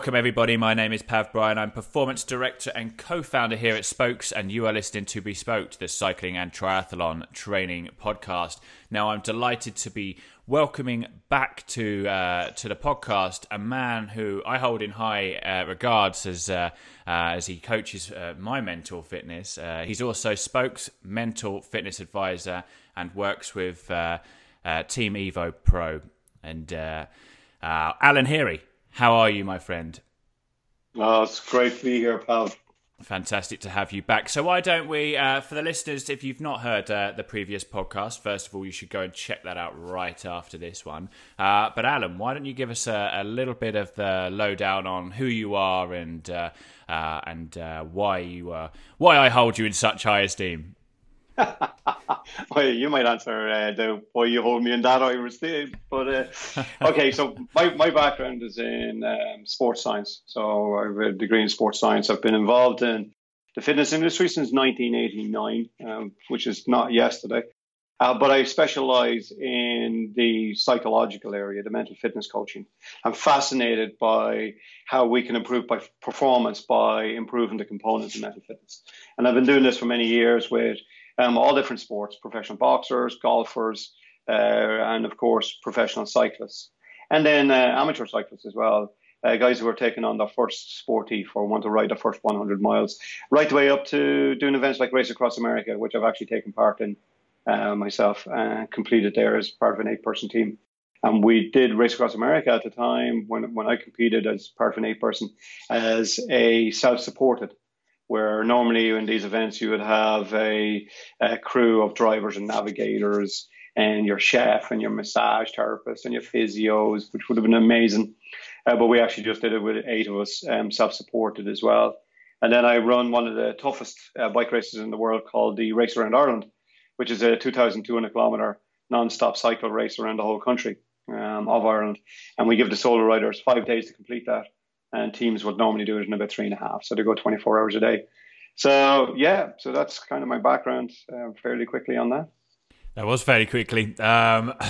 Welcome, everybody. My name is Pav Bryan. I'm performance director and co founder here at Spokes, and you are listening to Bespoke, the cycling and triathlon training podcast. Now, I'm delighted to be welcoming back to uh, to the podcast a man who I hold in high uh, regards as uh, uh as he coaches uh, my mental fitness. Uh, he's also Spokes mental fitness advisor and works with Team Evo Pro. And Alan Heary, how are you, my friend? Oh, it's great to be here, pal. Fantastic to have you back. So, why don't we, uh, for the listeners, if you've not heard uh, the previous podcast, first of all, you should go and check that out right after this one. Uh, but, Alan, why don't you give us a, a, little bit of the lowdown on who you are and uh, uh, and uh, why you why I hold you in such high esteem? well, you might answer uh, the why you hold me in that high esteem. But uh, okay, so my, my background is in um, sports science. So I have a degree in sports science. I've been involved in the fitness industry since 1989, um, which is not yesterday. Uh, but I specialize in the psychological area, the mental fitness coaching. I'm fascinated by how we can improve by performance by improving the components of mental fitness. And I've been doing this for many years with um, all different sports, professional boxers, golfers, uh, and of course, professional cyclists. And then uh, amateur cyclists as well. Uh, guys who are taking on their first sporty for want to ride the first 100 miles, right the way up to doing events like Race Across America, which I've actually taken part in uh, myself and completed there as part of an eight person team. And we did Race Across America at the time when, when I competed as part of an eight person as a self supported where normally in these events you would have a, a, crew of drivers and navigators and your chef and your massage therapist and your physios, which would have been amazing. Uh, but we actually just did it with eight of us, um, self-supported as well. And then I run one of the toughest uh, bike races in the world called the Race Around Ireland, which is a 2,200 kilometer non-stop cycle race around the whole country um, of Ireland. And we give the solo riders five days to complete that and teams would normally do it in about three and a half. So they go 24 hours a day. So yeah, so that's kind of my background uh, fairly quickly on that. That was fairly quickly. Um,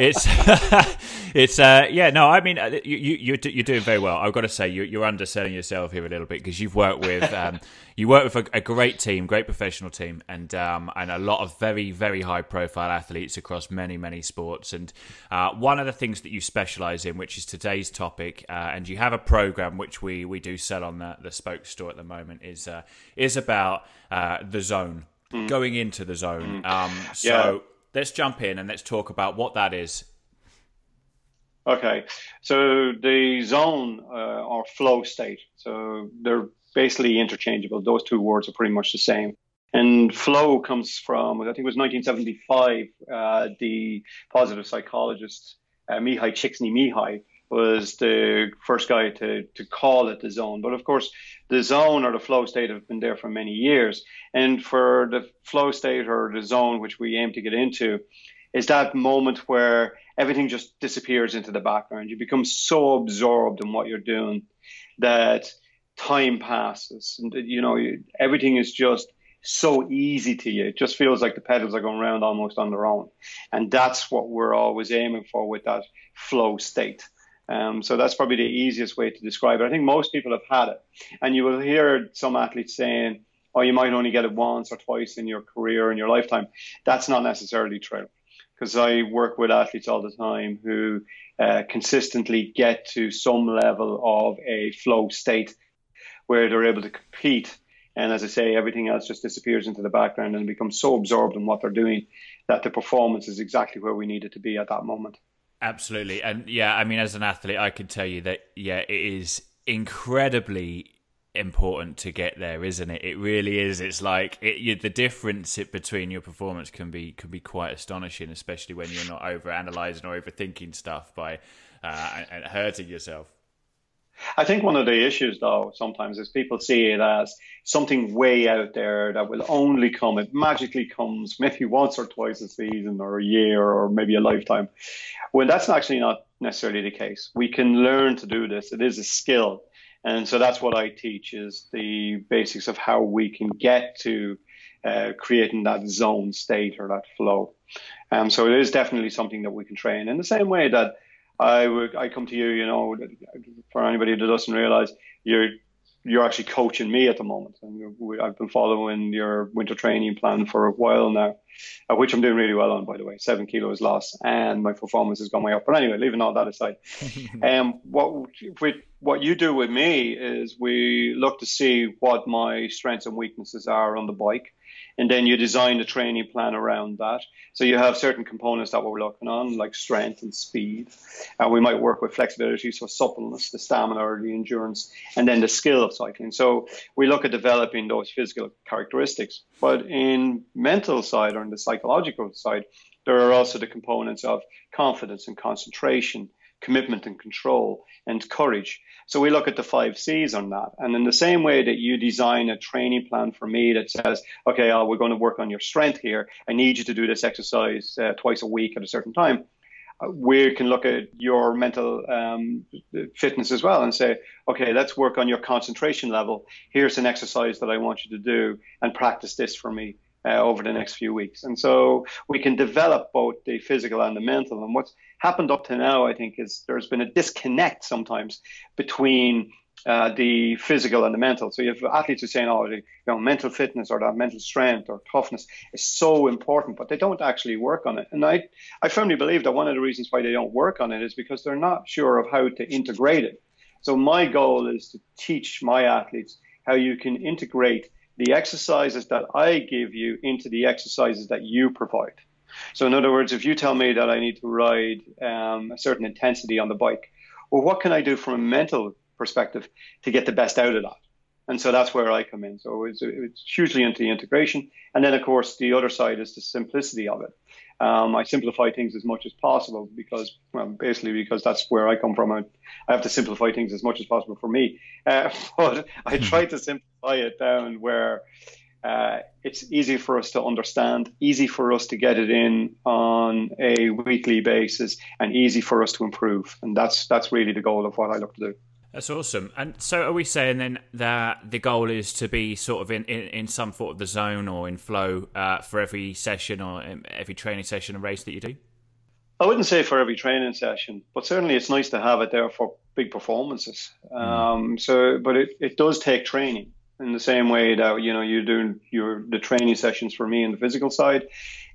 it's it's uh, yeah. No, I mean uh, you you you're doing very well. I've got to say you, you're underselling yourself here a little bit because you've worked with um, you work with a, a, great team, great professional team, and um, and a lot of very very high profile athletes across many many sports. And uh, one of the things that you specialize in, which is today's topic, uh, and you have a program which we we do sell on the the Spoke store at the moment, is uh, is about uh, the zone mm. going into the zone. Mm. Um, so yeah. let's jump in and let's talk about what that is. Okay, so the zone uh, or flow state, so they're basically interchangeable. Those two words are pretty much the same. And flow comes from, I think it was 1975, uh, the positive psychologist uh, Mihaly Csikszentmihalyi was the first guy to, to call it the zone. But of course, the zone or the flow state have been there for many years. And for the flow state or the zone, which we aim to get into, is that moment where everything just disappears into the background. You become so absorbed in what you're doing that time passes and you know everything is just so easy to you. It just feels like the pedals are going around almost on their own. And that's what we're always aiming for with that flow state. Um, so that's probably the easiest way to describe it. I think most people have had it. And you will hear some athletes saying, oh, you might only get it once or twice in your career, in your lifetime. That's not necessarily true. Because I work with athletes all the time who uh, consistently get to some level of a flow state where they're able to compete. And as I say, everything else just disappears into the background and becomes so absorbed in what they're doing that the performance is exactly where we need it to be at that moment. Absolutely. And yeah, I mean, as an athlete, I can tell you that, yeah, it is incredibly important to get there, isn't it? It really is. It's like it, you, the difference between your performance can be can be quite astonishing, especially when you're not over analyzing or overthinking stuff by uh, and hurting yourself. I think one of the issues, though, sometimes is people see it as something way out there that will only come. It magically comes maybe once or twice a season, or a year, or maybe a lifetime. Well, that's actually not necessarily the case. We can learn to do this. It is a skill, and so that's what I teach: is the basics of how we can get to uh, creating that zone state or that flow. Um, so it is definitely something that we can train in the same way that I would I come to you, you know, for anybody that doesn't realize, you're you're actually coaching me at the moment. And I've been following your winter training plan for a while now, uh, which I'm doing really well on, by the way. Seven kilos lost, and my performance has gone way up. But anyway, leaving all that aside, um, what with, what you do with me is we look to see what my strengths and weaknesses are on the bike and then you design a training plan around that. So you have certain components that we're looking on, like strength and speed. And we might work with flexibility, so suppleness, the stamina or the endurance, and then the skill of cycling. So we look at developing those physical characteristics. But in mental side or in the psychological side, there are also the components of confidence and concentration, commitment and control, and courage. So we look at the five C's on that. And in the same way that you design a training plan for me that says, okay, oh, we're going to work on your strength here. I need you to do this exercise uh, twice a week at a certain time. Uh, we can look at your mental um, fitness as well and say, okay, let's work on your concentration level. Here's an exercise that I want you to do and practice this for me. Uh, over the next few weeks. And so we can develop both the physical and the mental. And what's happened up to now, I think, is there's been a disconnect sometimes between uh, the physical and the mental. So you have athletes who saying, "Oh, the, you know, mental fitness or that mental strength or toughness is so important," but they don't actually work on it. And I, I firmly believe that one of the reasons why they don't work on it is because they're not sure of how to integrate it. So my goal is to teach my athletes how you can integrate the exercises that I give you into the exercises that you provide. So, in other words, if you tell me that I need to ride um, a certain intensity on the bike, well, what can I do from a mental perspective to get the best out of that? And so that's where I come in. So it's, it's hugely into the integration. And then, of course, the other side is the simplicity of it. Um, I simplify things as much as possible because, well, basically because that's where I come from. I, I have to simplify things as much as possible for me. Uh, but I try to simplify it down where uh, it's easy for us to understand, easy for us to get it in on a weekly basis, and easy for us to improve. And that's that's really the goal of what I look to do. That's awesome. And so, are we saying then that the goal is to be sort of in, in, in some sort of the zone or in flow uh, for every session or every training session and race that you do? I wouldn't say for every training session, but certainly it's nice to have it there for big performances. Mm. Um, so, but it, it does take training in the same way that you know you're doing your the training sessions for me on the physical side,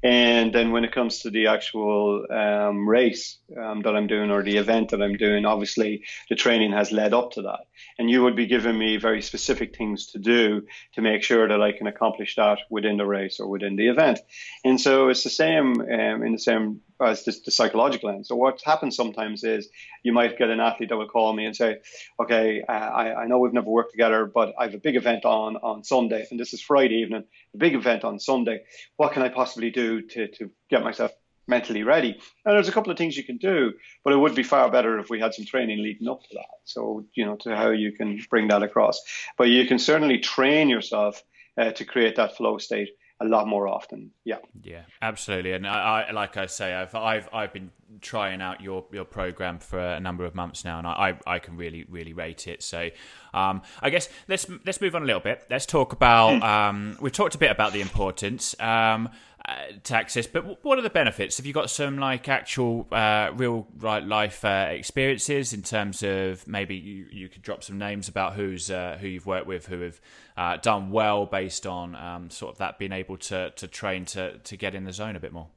and then when it comes to the actual um, race um, that I'm doing or the event that I'm doing, obviously the training has led up to that, and you would be giving me very specific things to do to make sure that I can accomplish that within the race or within the event, and so it's the same um, in the same as the, the psychological end. So what happens sometimes is you might get an athlete that will call me and say, okay, uh, I, I know we've never worked together, but I have a big event on on Sunday, and this is Friday evening, big event on Sunday. What can I possibly do to, to get myself mentally ready. And there's a couple of things you can do, but it would be far better if we had some training leading up to that. So, you know, to how you can bring that across. But you can certainly train yourself uh, to create that flow state a lot more often. Yeah. Yeah, absolutely. And I, I, like I say, I've I've I've been trying out your your program for a number of months now, and I I can really really rate it. So, um, I guess let's let's move on a little bit. Let's talk about. Hmm. Um, we've talked a bit about the importance. Um, uh, taxes. But what are the benefits? Have you got some like actual uh, real right life uh, experiences in terms of maybe you, you could drop some names about who's uh, who you've worked with who have uh, done well based on um, sort of that being able to to train to to get in the zone a bit more.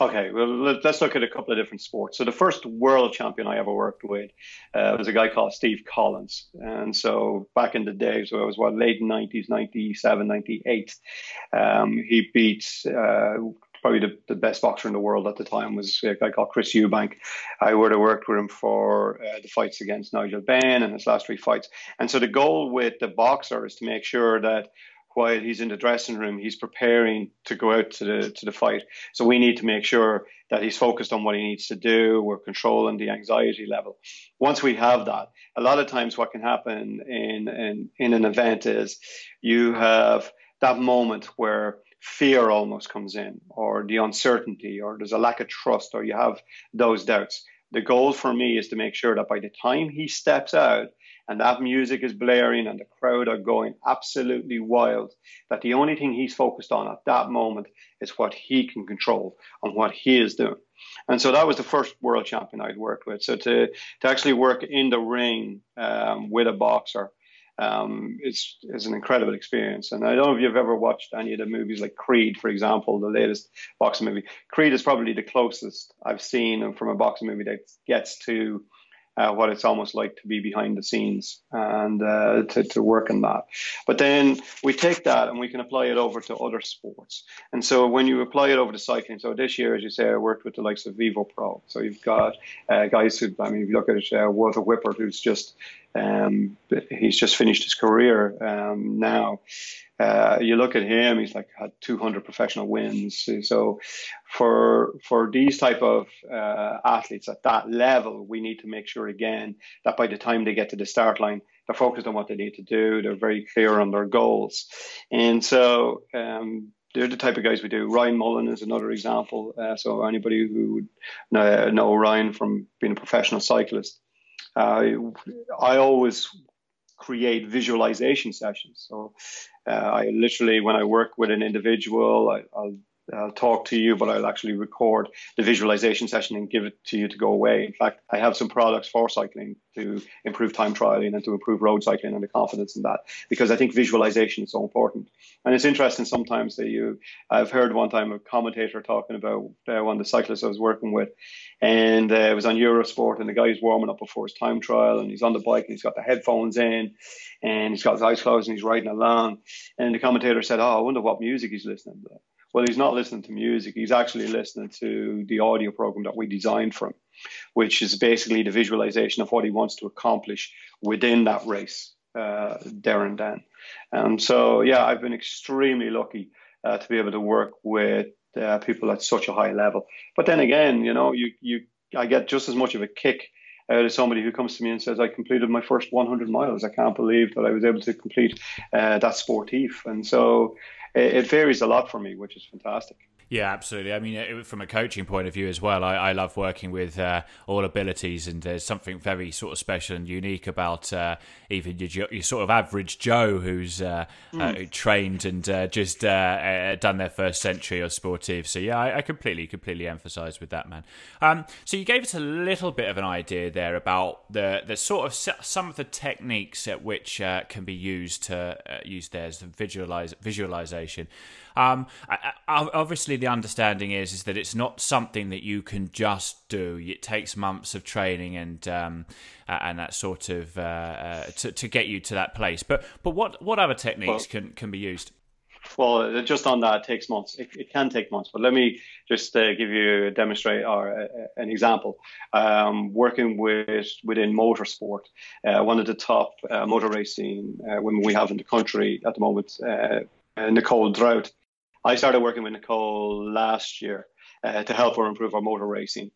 Okay, well, let's look at a couple of different sports. So the first world champion I ever worked with uh, was a guy called Steve Collins. And so back in the day, so it was what, late 90s, 97, 98, um, he beat uh, probably the, the, best boxer in the world at the time was a guy called Chris Eubank. I would have worked with him for uh, the fights against Nigel Benn and his last three fights. And so the goal with the boxer is to make sure that while he's in the dressing room, he's preparing to go out to the to the fight. So we need to make sure that he's focused on what he needs to do. We're controlling the anxiety level. Once we have that, a lot of times what can happen in in, in an event is you have that moment where fear almost comes in, or the uncertainty, or there's a lack of trust, or you have those doubts. The goal for me is to make sure that by the time he steps out and that music is blaring and the crowd are going absolutely wild, that the only thing he's focused on at that moment is what he can control and what he is doing. And so that was the first world champion I'd worked with. So to, to actually work in the ring um, with a boxer um, is, is an incredible experience. And I don't know if you've ever watched any of the movies like Creed, for example, the latest boxing movie. Creed is probably the closest I've seen from a boxing movie that gets to uh, what it's almost like to be behind the scenes and uh, to, to work in that. But then we take that and we can apply it over to other sports. And so when you apply it over to cycling, so this year, as you say, I worked with the likes of Evo Pro. So you've got uh, guys who, I mean, if you look at uh, Walter Whippert, who's just um, he's just finished his career um, now. Uh, you look at him; he's like had 200 professional wins. So, for for these type of uh, athletes at that level, we need to make sure again that by the time they get to the start line, they're focused on what they need to do. They're very clear on their goals, and so. Um, they're the type of guys we do. Ryan Mullen is another example. Uh, so anybody who would know, Ryan from being a professional cyclist, uh, I always create visualization sessions. So uh, I literally, when I work with an individual, I, will I'll talk to you, but I'll actually record the visualization session and give it to you to go away. In fact, I have some products for cycling to improve time trialing and to improve road cycling and the confidence in that because I think visualization is so important. And it's interesting sometimes that you, I've heard one time a commentator talking about uh, one of the cyclists I was working with, and uh, it was on Eurosport, and the guy's warming up before his time trial, and he's on the bike and he's got the headphones in, and he's got his eyes closed and he's riding along. And the commentator said, "Oh, I wonder what music he's listening to." Well, he's not listening to music. He's actually listening to the audio program that we designed for him, which is basically the visualization of what he wants to accomplish within that race uh, there and then. And so, yeah, I've been extremely lucky uh, to be able to work with uh, people at such a high level. But then again, you know, you you I get just as much of a kick out of somebody who comes to me and says, "I completed my first 100 miles. I can't believe that I was able to complete uh, that sportif." And so it, it varies a lot for me, which is fantastic. Yeah, absolutely. I mean, from a coaching point of view as well, I, I love working with uh, all abilities, and there's something very sort of special and unique about uh, even your, your, sort of average Joe who's uh, mm. trained and uh, just uh, done their first century of sportive. So yeah, I, I completely, completely emphasise with that man. Um, so you gave us a little bit of an idea there about the the sort of some of the techniques at which can be used to use there as the visualize visualization. Um, obviously, the understanding is is that it's not something that you can just do. It takes months of training and um, and that sort of uh, uh, to, to get you to that place. But but what what other techniques well, can can be used? Well, just on that, it takes months. It, it can take months, but let me just uh, give you a demonstrate or uh, an example. Um, working with within motorsport, uh, one of the top uh, motor racing uh, women we have in the country at the moment, uh, Nicole Drought. I started working with Nicole last year uh, to help her improve her motor racing.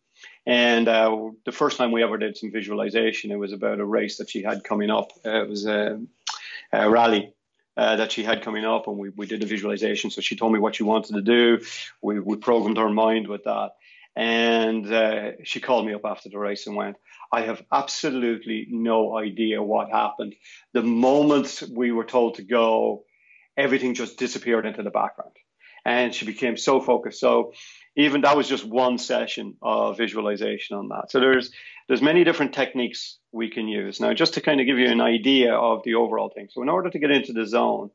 And uh, the first time we ever did some visualization, it was about a race that she had coming up. Uh, it was a, a rally uh, that she had coming up, and we, we did a visualization. So she told me what she wanted to do. We, we programmed her mind with that. And uh, she called me up after the race and went, I have absolutely no idea what happened. The moment we were told to go, everything just disappeared into the background and she became so focused. So even that was just one session of visualization on that. So there's there's many different techniques we can use. Now, just to kind of give you an idea of the overall thing. So in order to get into the zone,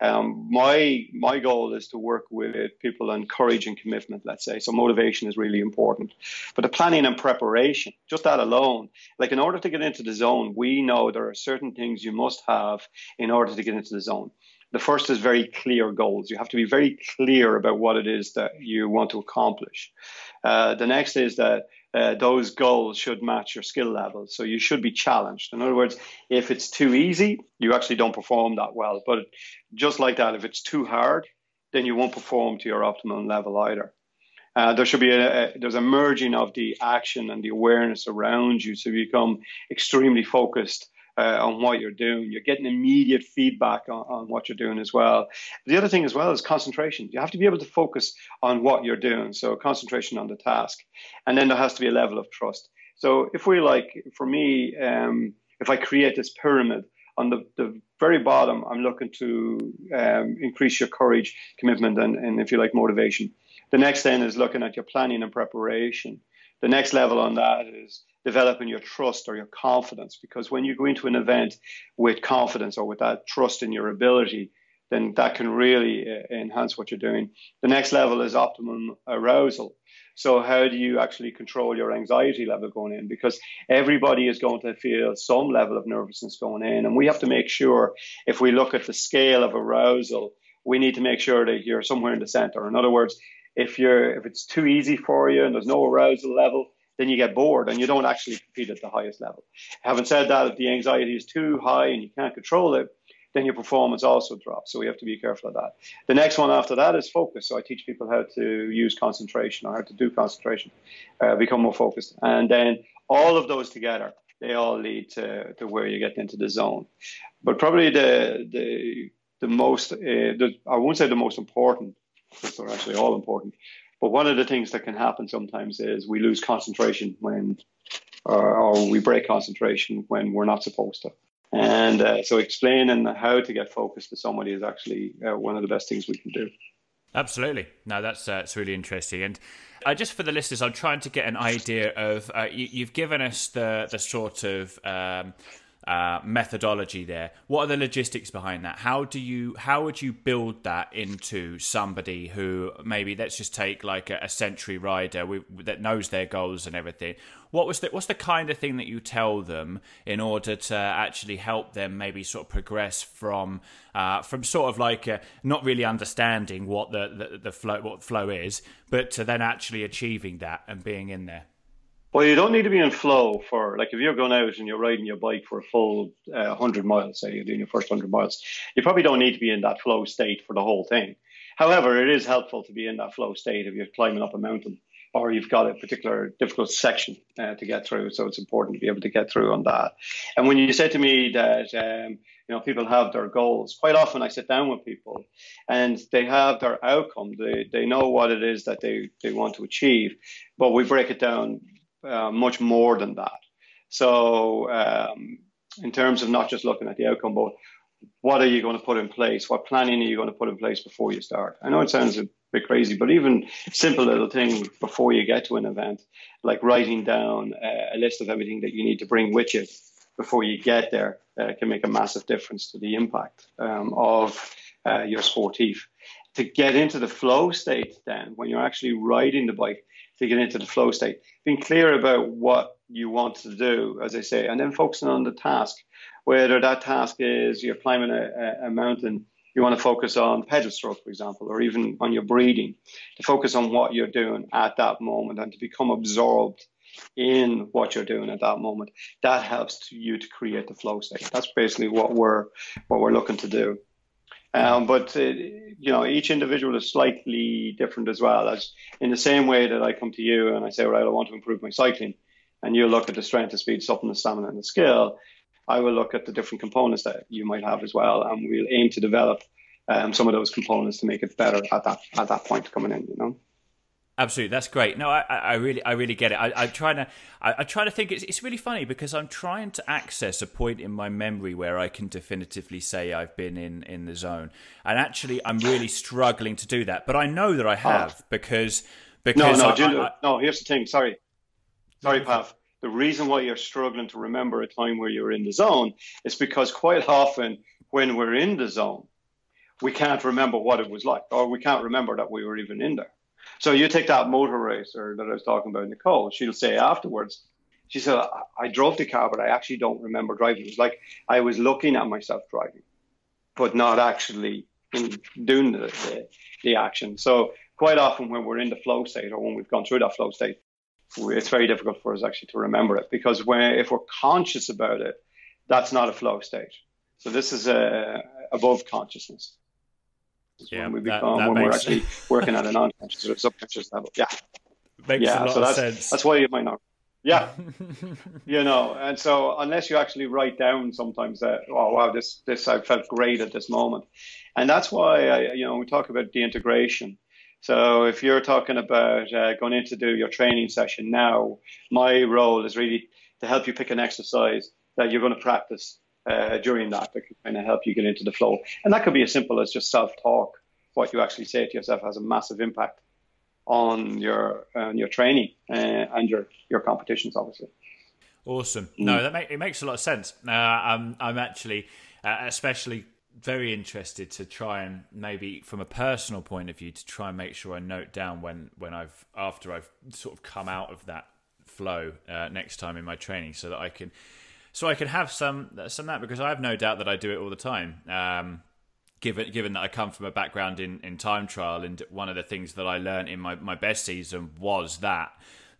um, my my goal is to work with people on courage and commitment. Let's say so. Motivation is really important, but the planning and preparation, just that alone, like in order to get into the zone, we know there are certain things you must have in order to get into the zone. The first is very clear goals. You have to be very clear about what it is that you want to accomplish. Uh, the next is that uh, those goals should match your skill level. So you should be challenged. In other words, if it's too easy, you actually don't perform that well. But just like that, if it's too hard, then you won't perform to your optimum level either. Uh, there should be a, a, there's a merging of the action and the awareness around you, so you become extremely focused uh, on what you're doing. You're getting immediate feedback on, on, what you're doing as well. The other thing as well is concentration. You have to be able to focus on what you're doing. So concentration on the task, and then there has to be a level of trust. So if we like, for me, um, if I create this pyramid, on the, the very bottom, I'm looking to um, increase your courage, commitment, and, and if you like, motivation. The next then is looking at your planning and preparation. The next level on that is developing your trust or your confidence, because when you go into an event with confidence or with that trust in your ability, then that can really uh, enhance what you're doing. The next level is optimum arousal. So, how do you actually control your anxiety level going in? Because everybody is going to feel some level of nervousness going in. And we have to make sure, if we look at the scale of arousal, we need to make sure that you're somewhere in the center. In other words, if you're if it's too easy for you and there's no arousal level, then you get bored and you don't actually compete at the highest level. Having said that, if the anxiety is too high and you can't control it, then your performance also drops. So we have to be careful of that. The next one after that is focus. So I teach people how to use concentration or how to do concentration, uh, become more focused. And then all of those together, they all lead to, to where you get into the zone. But probably the the the most, uh, the, I won't say the most important, because they're actually all important. But one of the things that can happen sometimes is we lose concentration when, or, or we break concentration when we're not supposed to. And uh, so explaining how to get focused to somebody is actually uh, one of the best things we can do. Absolutely. No, that's uh, really interesting. And uh, just for the listeners, I'm trying to get an idea of uh, you, have given us the the sort of um, uh, methodology there. What are the logistics behind that? How do you how would you build that into somebody who maybe let's just take like a, a century rider we, that knows their goals and everything. What was the what's the kind of thing that you tell them in order to actually help them maybe sort of progress from uh, from sort of like uh, not really understanding what the, the the flow what flow is, but to then actually achieving that and being in there. Well, you don't need to be in flow for like if you're going out and you're riding your bike for a full uh, 100 miles, say you're doing your first 100 miles, you probably don't need to be in that flow state for the whole thing. However, it is helpful to be in that flow state if you're climbing up a mountain or you've got a particular difficult section uh, to get through. So it's important to be able to get through on that. And when you say to me that um, you know people have their goals, quite often I sit down with people and they have their outcome. They they know what it is that they they want to achieve, but we break it down uh, much more than that. So, um, in terms of not just looking at the outcome, but what are you going to put in place? What planning are you going to put in place before you start? I know it sounds a bit crazy, but even simple little thing before you get to an event, like writing down uh, a list of everything that you need to bring with you before you get there, uh, can make a massive difference to the impact um, of uh, your sportif. To get into the flow state, then when you're actually riding the bike, to get into the flow state. Being clear about what you want to do, as I say, and then focusing on the task. Whether that task is you're climbing a, a mountain, you want to focus on pedal stroke, for example, or even on your breathing, to focus on what you're doing at that moment and to become absorbed in what you're doing at that moment. That helps to you to create the flow state. That's basically what we're what we're looking to do. Um, but uh, you know, each individual is slightly different as well. As in the same way that I come to you and I say, right, I want to improve my cycling, and you look at the strength, the speed, suppleness, stamina, and the skill. I will look at the different components that you might have as well, and we'll aim to develop um, some of those components to make it better at that at that point coming in. You know. Absolutely, that's great. No, I, I really, I really get it. I, I'm trying to, I, I try to think. It's, it's really funny because I'm trying to access a point in my memory where I can definitively say I've been in in the zone, and actually, I'm really struggling to do that. But I know that I ah. have oh. because because no, no, I, I, no. Here's the thing. Sorry, sorry, Pav. The reason why you're struggling to remember a time where you're in the zone is because quite often when we're in the zone, we can't remember what it was like, or we can't remember that we were even in there. So you take that motor racer that I was talking about, Nicole. She'll say afterwards, she said, I drove the car, but I actually don't remember driving. It was like I was looking at myself driving, but not actually doing the, the, the action. So quite often when we're in the flow state or when we've gone through that flow state, it's very difficult for us actually to remember it because when if we're conscious about it, that's not a flow state. So this is a above consciousness yeah, when we become that, that when we're actually working at an unconscious or subconscious level. Yeah, makes yeah. so that's sense. that's why you might not. Yeah, you know, and so unless you actually write down sometimes that, oh wow, this this I felt great at this moment, and that's why I, you know we talk about the integration. So if you're talking about uh, going in to do your training session now, my role is really to help you pick an exercise that you're going to practice uh, during that that can kind of help you get into the flow. And that could be as simple as just self talk. What you actually say to yourself has a massive impact on your on your training uh, and your your competitions, obviously. Awesome. Mm. No, that make, it makes a lot of sense. Uh, I'm I'm actually uh, especially very interested to try and maybe from a personal point of view to try and make sure I note down when when I've after I've sort of come out of that flow uh, next time in my training so that I can so I could have some some that because I have no doubt that I do it all the time. Um, given given that I come from a background in, in time trial, and one of the things that I learned in my, my best season was that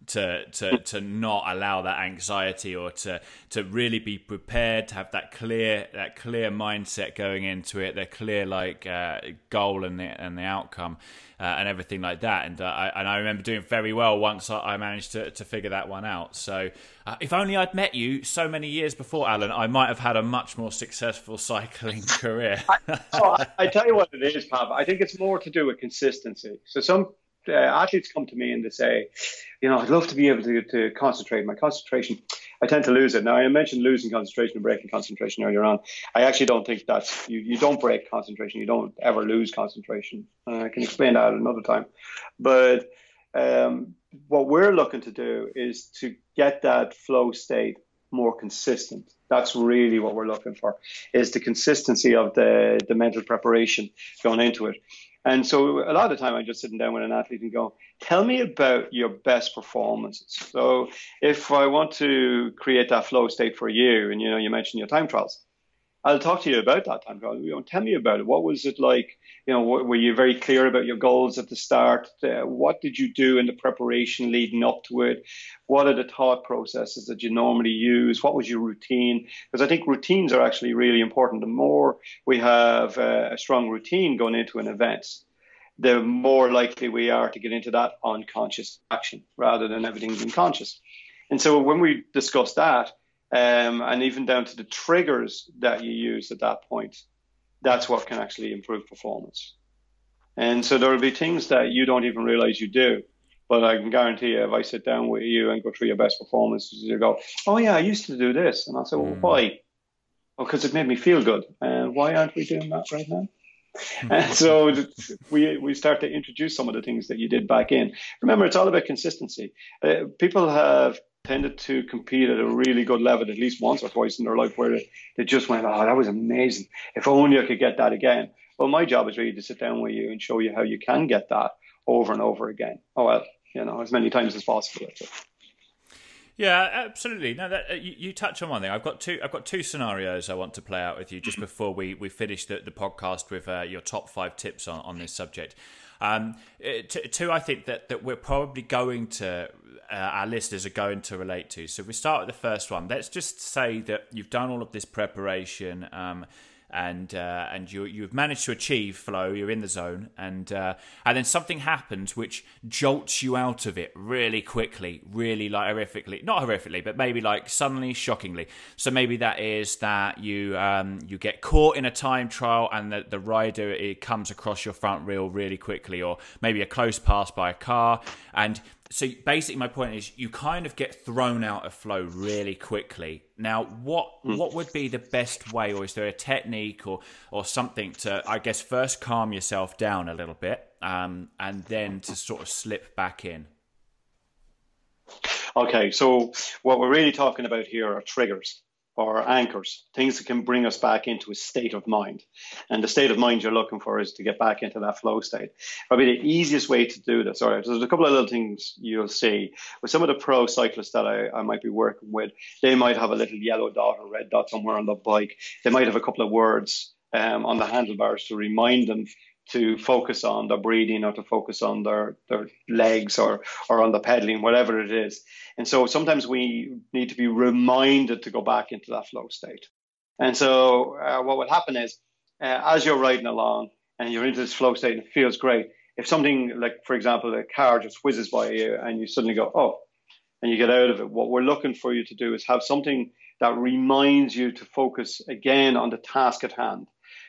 to to to not allow that anxiety or to to really be prepared to have that clear that clear mindset going into it, the clear like uh, goal and the and the outcome uh, and everything like that. And uh, I and I remember doing very well once I managed to to figure that one out. So uh, if only I'd met you so many years before, Alan, I might have had a much more successful cycling career. I, oh, I, tell you what it is, Pav. I think it's more to do with consistency. So some uh, athletes come to me and they say, you know, I'd love to be able to, to concentrate. My concentration, I tend to lose it. Now, I mentioned losing concentration and breaking concentration earlier on. I actually don't think that's, you, you don't break concentration. You don't ever lose concentration. Uh, I can explain that another time. But um, what we're looking to do is to get that flow state more consistent. That's really what we're looking for, is the consistency of the, the mental preparation going into it. And so a lot of the time I'm just sitting down with an athlete and go, tell me about your best performances. So if I want to create that flow state for you, and you know, you mentioned your time trials, I'll talk to you about that time. You know, tell me about it. What was it like? You know, were you very clear about your goals at the start? Uh, what did you do in the preparation leading up to it? What are the thought processes that you normally use? What was your routine? Because I think routines are actually really important. The more we have uh, a strong routine going into an event, the more likely we are to get into that unconscious action rather than everything being conscious. And so when we discuss that, um, and even down to the triggers that you use at that point, that's what can actually improve performance. And so there will be things that you don't even realize you do. But I can guarantee you, if I sit down with you and go through your best performances, you go, "Oh yeah, I used to do this," and I'll say, "Well, mm. why?" Because it made me feel good. And why aren't we doing that right now? and so we we start to introduce some of the things that you did back in. Remember, it's all about consistency. Uh, people have tended to compete at a really good level at least once or twice in their life where they, they just went, oh, that was amazing. If only I could get that again. Well, my job is really to sit down with you and show you how you can get that over and over again. Oh, well, you know, as many times as possible. Yeah, absolutely. No, that, uh, you, you, touch on one thing. I've got two. I've got two scenarios I want to play out with you just before we, we finish the, the podcast with uh, your top five tips on, on this subject. Um, uh, two, I think that, that we're probably going to uh, our listeners are going to relate to. So we start with the first one, let's just say that you've done all of this preparation. Um, and uh, and you you've managed to achieve flow. You're in the zone, and uh, and then something happens which jolts you out of it really quickly, really like horrifically, not horrifically, but maybe like suddenly, shockingly. So maybe that is that you um, you get caught in a time trial, and the, the rider it comes across your front wheel really quickly, or maybe a close pass by a car, and so basically my point is you kind of get thrown out of flow really quickly. Now what mm. what would be the best way or is there a technique or or something to i guess first calm yourself down a little bit um, and then to sort of slip back in? Okay so what we're really talking about here are triggers or anchors, things that can bring us back into a state of mind. And the state of mind you're looking for is to get back into that flow state. Probably the easiest way to do this, all right, there's a couple of little things you'll see. With some of the pro cyclists that I, I might be working with, they might have a little yellow dot or red dot somewhere on the bike. They might have a couple of words um, on the handlebars to remind them to focus on their breathing or to focus on their, their legs or, or on the pedaling, whatever it is. And so sometimes we need to be reminded to go back into that flow state. And so uh, what would happen is uh, as you're riding along and you're into this flow state and it feels great, if something like, for example, a car just whizzes by you and you suddenly go, oh, and you get out of it, what we're looking for you to do is have something that reminds you to focus again on the task at hand,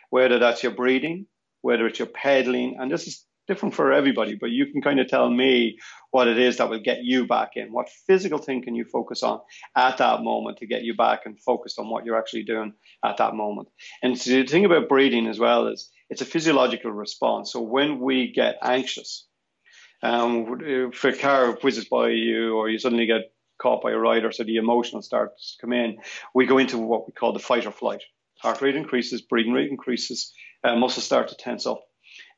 whether that's your breathing, whether it's your pedaling, and this is different for everybody, but you can kind of tell me what it is that will get you back in. What physical thing can you focus on at that moment to get you back and focused on what you're actually doing at that moment? And so the thing about breathing as well is it's a physiological response. So when we get anxious, um, if a car whizzes by you or you suddenly get caught by a rider, so the emotional starts to come in, we go into what we call the fight or flight. Heart rate increases, breathing rate increases, uh, muscles start to tense up.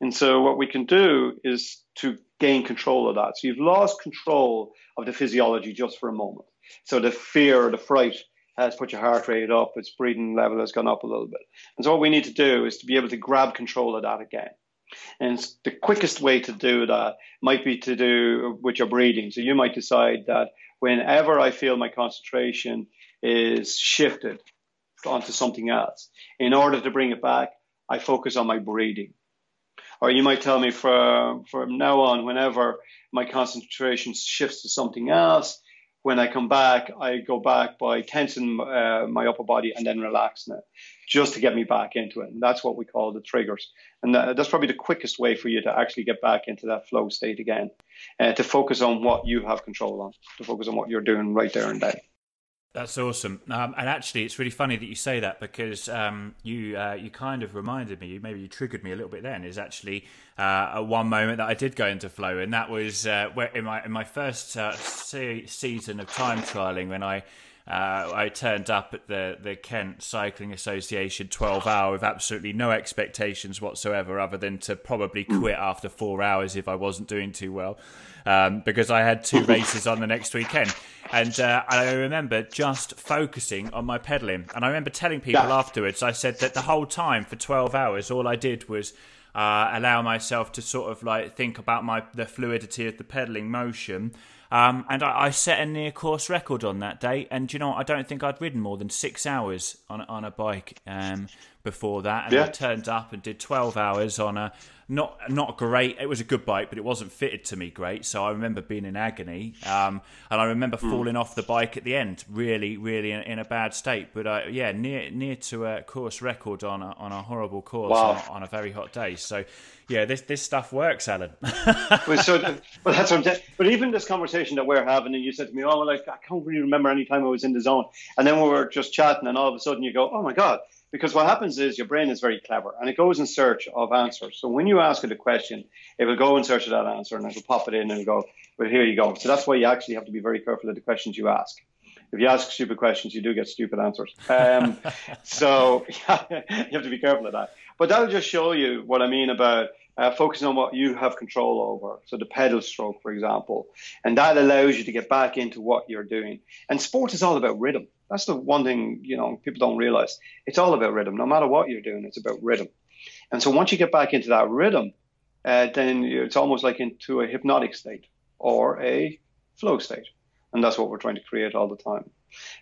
And so what we can do is to gain control of that. So you've lost control of the physiology just for a moment. So the fear or the fright has put your heart rate up, its breathing level has gone up a little bit. And so what we need to do is to be able to grab control of that again. And the quickest way to do that might be to do with your breathing. So you might decide that whenever I feel my concentration is shifted onto something else, in order to bring it back, I focus on my breathing. Or you might tell me from, from now on, whenever my concentration shifts to something else, when I come back, I go back by tensing uh, my upper body and then relaxing it, just to get me back into it. And that's what we call the triggers. And that, that's probably the quickest way for you to actually get back into that flow state again, uh, to focus on what you have control on, to focus on what you're doing right there and then. That's awesome, um, and actually, it's really funny that you say that because um, you uh, you kind of reminded me, maybe you triggered me a little bit. Then is actually uh, at one moment that I did go into flow, and that was uh, where in my in my first uh, se- season of time trialing when I. Uh, I turned up at the, the Kent Cycling Association 12 hour with absolutely no expectations whatsoever, other than to probably quit after four hours if I wasn't doing too well, um, because I had two races on the next weekend. And uh, I remember just focusing on my pedaling. And I remember telling people yeah. afterwards, I said that the whole time for 12 hours, all I did was uh, allow myself to sort of like think about my the fluidity of the pedaling motion. Um, and I, I, set a near course record on that day. And you know, I don't think I'd ridden more than six hours on on a bike um, before that. And yeah. I turned up and did twelve hours on a not not great. It was a good bike, but it wasn't fitted to me great. So I remember being in agony, um, and I remember mm. falling off the bike at the end, really, really in, in a bad state. But uh, yeah, near near to a course record on a, on a horrible course wow. on, on, a very hot day. So yeah, this this stuff works, Alan. well, so, but that's what I'm saying. But even this conversation that we're having, and you said to me, "Oh, well, like I can't really remember any time I was in the zone," and then we were just chatting, and all of a sudden you go, "Oh my god." Because what happens is your brain is very clever and it goes in search of answers. So when you ask it a question, it will go in search of that answer and it will pop it in and go, well, here you go. So that's why you actually have to be very careful of the questions you ask. If you ask stupid questions, you do get stupid answers. Um, so yeah, you have to be careful of that. But that'll just show you what I mean about uh, focusing on what you have control over. So the pedal stroke, for example, and that allows you to get back into what you're doing. And sport is all about rhythm. That's the one thing you know people don't realize. It's all about rhythm. No matter what you're doing, it's about rhythm. And so once you get back into that rhythm, uh, then it's almost like into a hypnotic state or a flow state, and that's what we're trying to create all the time.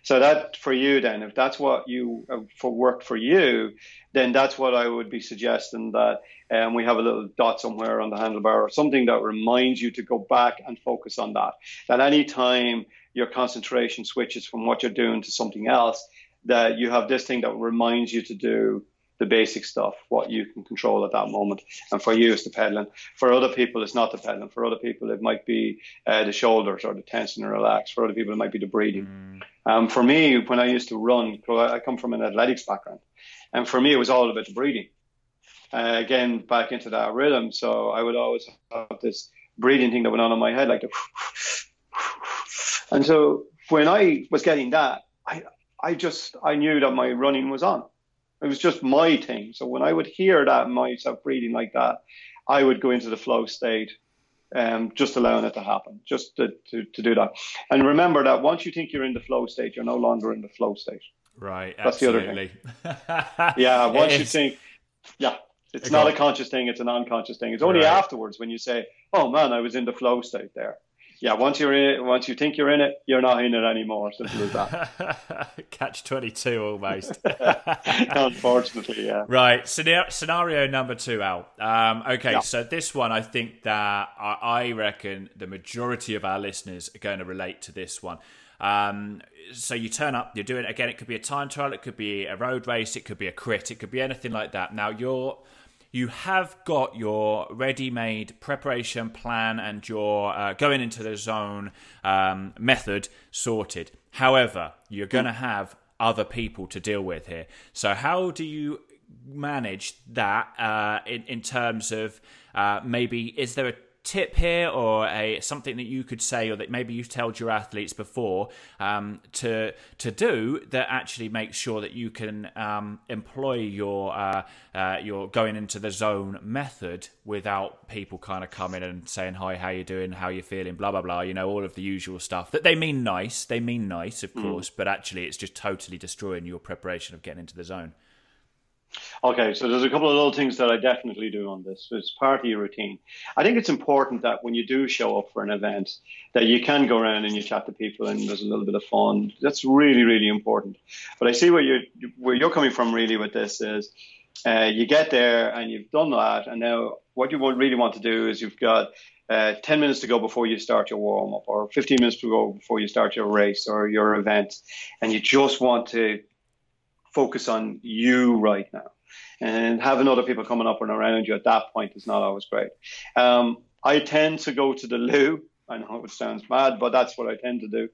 So that for you, then, if that's what you uh, for work for you, then that's what I would be suggesting that um, we have a little dot somewhere on the handlebar or something that reminds you to go back and focus on that. That any time your concentration switches from what you're doing to something else, that you have this thing that reminds you to do the basic stuff, what you can control at that moment. And for you, it's the pedaling. For other people, it's not the pedaling. For other people, it might be uh, the shoulders or the tension and relax. For other people, it might be the breathing. Mm. Um, for me, when I used to run, I come from an athletics background, and for me, it was all about the breathing. Uh, again, back into that rhythm. So I would always have this breathing thing that went on in my head, like the and so when I was getting that, I I just I knew that my running was on. It was just my thing. So when I would hear that myself breathing like that, I would go into the flow state, um, just allowing it to happen, just to, to, to do that. And remember that once you think you're in the flow state, you're no longer in the flow state. Right. That's absolutely. the other thing. yeah. Once you think, yeah, it's not a conscious thing; it's an unconscious thing. It's only right. afterwards when you say, "Oh man, I was in the flow state there." Yeah, once you're in it, once you think you're in it, you're not in it anymore. Simple as that. Catch twenty two, almost. Unfortunately, yeah. Right. Scenario number two, Al. Um, okay, yeah. so this one, I think that I reckon the majority of our listeners are going to relate to this one. Um, so you turn up, you're doing again. It could be a time trial, it could be a road race, it could be a crit, it could be anything like that. Now you're you have got your ready-made preparation plan and your uh, going into the zone um, method sorted. However, you're going to have other people to deal with here. So how do you manage that uh, in in terms of uh, maybe is there a tip here or a something that you could say or that maybe you've told your athletes before um, to to do that actually makes sure that you can um, employ your uh, uh, your going into the zone method without people kind of coming and saying hi how you doing? How you feeling? Blah blah blah. You know all of the usual stuff that they mean nice. They mean nice of mm. course but actually it's just totally destroying your preparation of getting into the zone Okay, so there's a couple of little things that I definitely do on this. It's part of your routine. I think it's important that when you do show up for an event, that you can go around and you chat to people and there's a little bit of fun. That's really, really important. But I see where you're where you're coming from really with this is uh, you get there and you've done that, and now what you really want to do is you've got uh, 10 minutes to go before you start your warm up, or 15 minutes to go before you start your race or your event, and you just want to focus on you right now. And having other people coming up and around you at that point is not always great. Um, I tend to go to the loo. I know it sounds mad, but that's what I tend to do.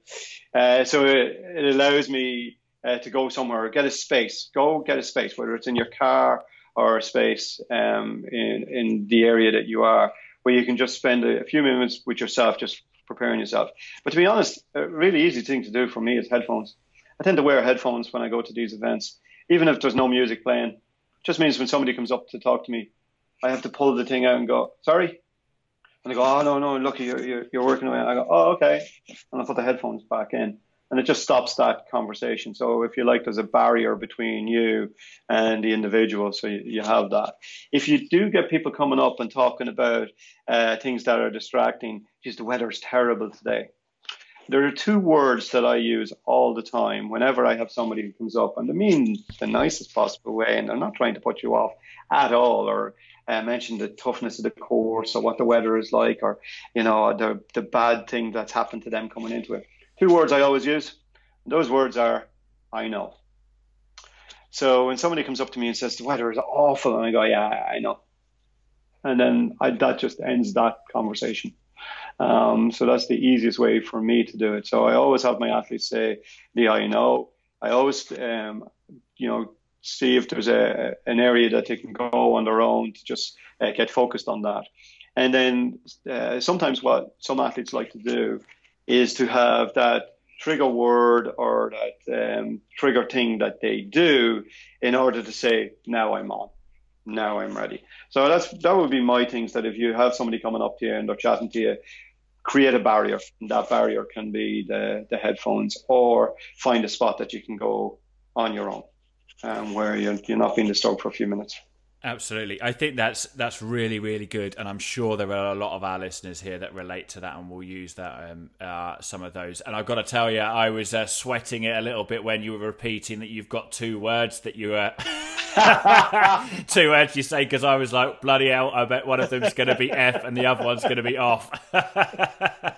Uh, so it, it, allows me uh, to go somewhere, get a space, go get a space, whether it's in your car or a space um, in, in the area that you are, where you can just spend a, a few minutes with yourself, just preparing yourself. But to be honest, a really easy thing to do for me is headphones. I tend to wear headphones when I go to these events, even if there's no music playing. Just means when somebody comes up to talk to me, I have to pull the thing out and go, sorry. And they go, oh, no, no, look, you're, you're, you're working away. I go, oh, okay. And I put the headphones back in. And it just stops that conversation. So if you like, there's a barrier between you and the individual. So you, you have that. If you do get people coming up and talking about uh, things that are distracting, geez, the weather is terrible today there are two words that I use all the time whenever I have somebody who comes up, and they mean the nicest possible way, and they're not trying to put you off at all, or uh, mention the toughness of the course, or what the weather is like, or you know the the bad thing that's happened to them coming into it. Two words I always use. Those words are "I know." So when somebody comes up to me and says the weather is awful, and I go, "Yeah, I know," and then I, that just ends that conversation. Um, so that's the easiest way for me to do it. So I always have my athletes say, "Yeah, I know." I always, um, you know, see if there's a an area that they can go on their own to just uh, get focused on that. And then uh, sometimes what some athletes like to do is to have that trigger word or that um, trigger thing that they do in order to say, "Now I'm on." Now I'm ready. So that's that would be my things that if you have somebody coming up to you and they're chatting to you, create a barrier. And that barrier can be the, the headphones or find a spot that you can go on your own um, where you're, you're not being disturbed for a few minutes. Absolutely, I think that's that's really really good, and I'm sure there are a lot of our listeners here that relate to that and will use that um, uh, some of those. And I've got to tell you, I was uh, sweating it a little bit when you were repeating that you've got two words that you uh, two words you say because I was like bloody hell, I bet one of them's going to be F and the other one's going to be off.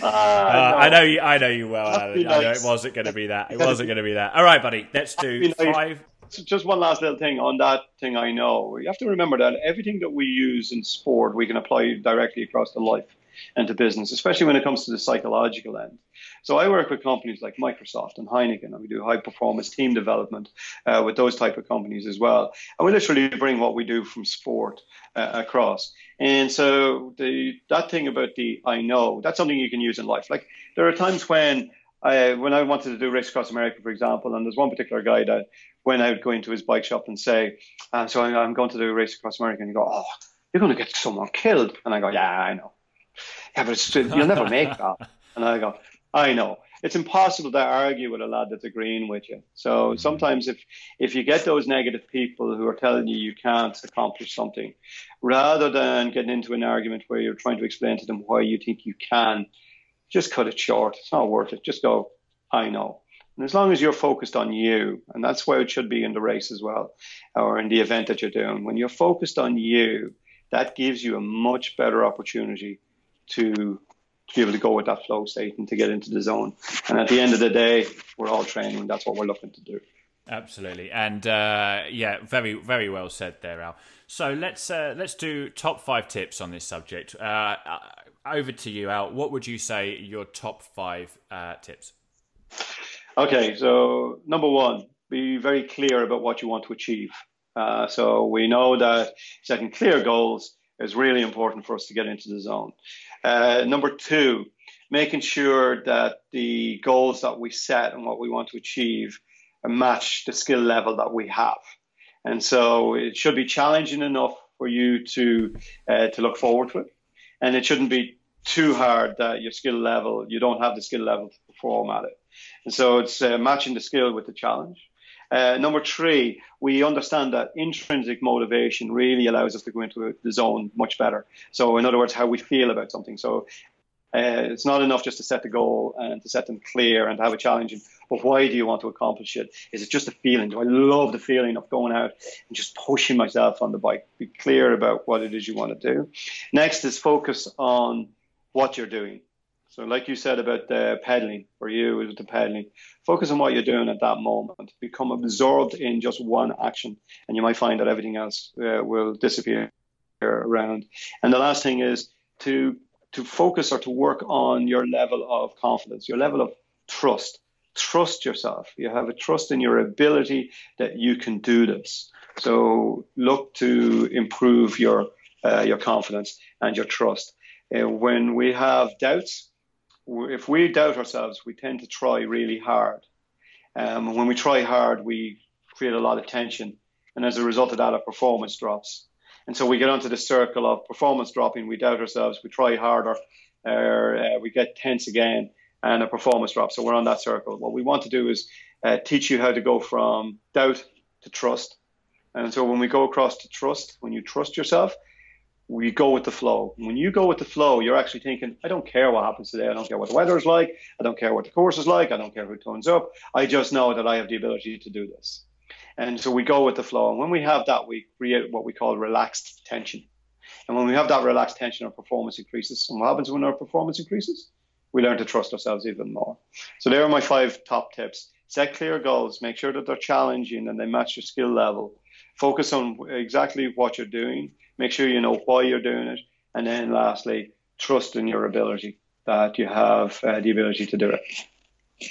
Uh, uh, I know you, I know you well. I, I know it wasn't going to be that. It wasn't going to be that. All right, buddy. Let's do five just one last little thing on that thing I know. You have to remember that everything that we use in sport, we can apply directly across to life and to business, especially when it comes to the psychological end. So I work with companies like Microsoft and Heineken, and we do high performance team development uh, with those type of companies as well. And we literally bring what we do from sport uh, across. And so the that thing about the I know, that's something you can use in life. Like there are times when I, when I wanted to do race across America, for example, and there's one particular guy that when I would go into his bike shop and say, uh, so I'm going to do a race across America, and you go, oh, you're going to get someone killed. And I go, yeah, I know. Yeah, but you'll never make that. And I go, I know. It's impossible to argue with a lad that's agreeing with you. So mm-hmm. sometimes if, if you get those negative people who are telling you you can't accomplish something, rather than getting into an argument where you're trying to explain to them why you think you can, just cut it short. It's not worth it. Just go, I know. And as long as you're focused on you, and that's where it should be in the race as well, or in the event that you're doing, when you're focused on you, that gives you a much better opportunity to, to be able to go with that flow state and to get into the zone. And at the end of the day, we're all training. That's what we're looking to do. Absolutely. And uh, yeah, very, very well said there, Al. So let's uh, let's do top five tips on this subject. Uh, uh, over to you, Al. What would you say your top five uh, tips? Okay, so number one, be very clear about what you want to achieve. Uh, so we know that setting clear goals is really important for us to get into the zone. Uh, number two, making sure that the goals that we set and what we want to achieve match the skill level that we have. And so it should be challenging enough for you to uh, to look forward to it, and it shouldn't be too hard that your skill level you don't have the skill level to perform at it. And so it's uh, matching the skill with the challenge. Uh, number three, we understand that intrinsic motivation really allows us to go into the zone much better. So, in other words, how we feel about something. So, uh, it's not enough just to set the goal and to set them clear and to have a challenge. But why do you want to accomplish it? Is it just a feeling? Do I love the feeling of going out and just pushing myself on the bike? Be clear about what it is you want to do. Next is focus on what you're doing. So, like you said about the pedaling, for you is the pedaling. Focus on what you're doing at that moment. Become absorbed in just one action, and you might find that everything else uh, will disappear around. And the last thing is to to focus or to work on your level of confidence, your level of trust. Trust yourself. You have a trust in your ability that you can do this. So look to improve your uh, your confidence and your trust. Uh, when we have doubts, if we doubt ourselves, we tend to try really hard. Um, when we try hard, we create a lot of tension, and as a result of that, our performance drops. And so we get onto the circle of performance dropping. We doubt ourselves. We try harder. Uh, we get tense again, and our performance drops. So we're on that circle. What we want to do is uh, teach you how to go from doubt to trust. And so when we go across to trust, when you trust yourself, we go with the flow. When you go with the flow, you're actually thinking, I don't care what happens today. I don't care what the weather is like. I don't care what the course is like. I don't care who turns up. I just know that I have the ability to do this. And so we go with the flow. And when we have that, we create what we call relaxed tension. And when we have that relaxed tension, our performance increases. And what happens when our performance increases? We learn to trust ourselves even more. So there are my five top tips. Set clear goals. Make sure that they're challenging and they match your skill level. Focus on exactly what you're doing Make sure you know why you're doing it. And then lastly, trust in your ability that you have uh, the ability to do it.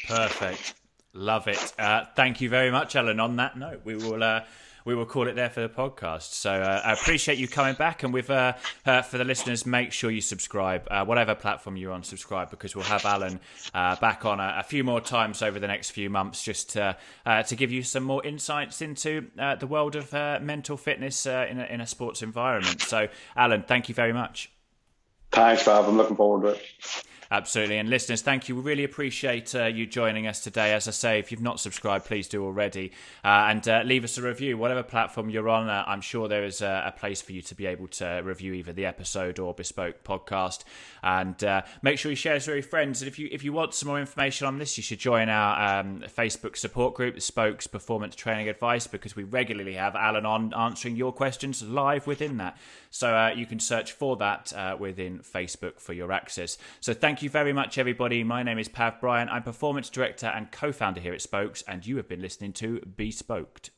Perfect. Love it. Uh, thank you very much, Alan. On that note, we will uh, we will call it there for the podcast. So uh, I appreciate you coming back, and with uh, uh, for the listeners, make sure you subscribe, uh, whatever platform you're on, subscribe because we'll have Alan uh, back on a, a, few more times over the next few months, just to uh, to give you some more insights into the world of mental fitness in a, in a sports environment. So, Alan, thank you very much. Thanks, Rob. I'm looking forward to it. Absolutely. And listeners, thank you. We really appreciate uh, you joining us today. As I say, if you've not subscribed, please do already. Uh, and uh, leave us a review. Whatever platform you're on, uh, I'm sure there is a, a, place for you to be able to review either the episode or Bespoke podcast. And uh, make sure you share this with your friends. And if you if you want some more information on this, you should join our um, Facebook support group, Spokes Performance Training Advice, because we regularly have Alan on answering your questions live within that. So uh, you can search for that within Facebook for your access. So thank Thank you very much, everybody. My name is Pav Bryan. I'm Performance Director and co founder here at Spokes, and you have been listening to Bespoked.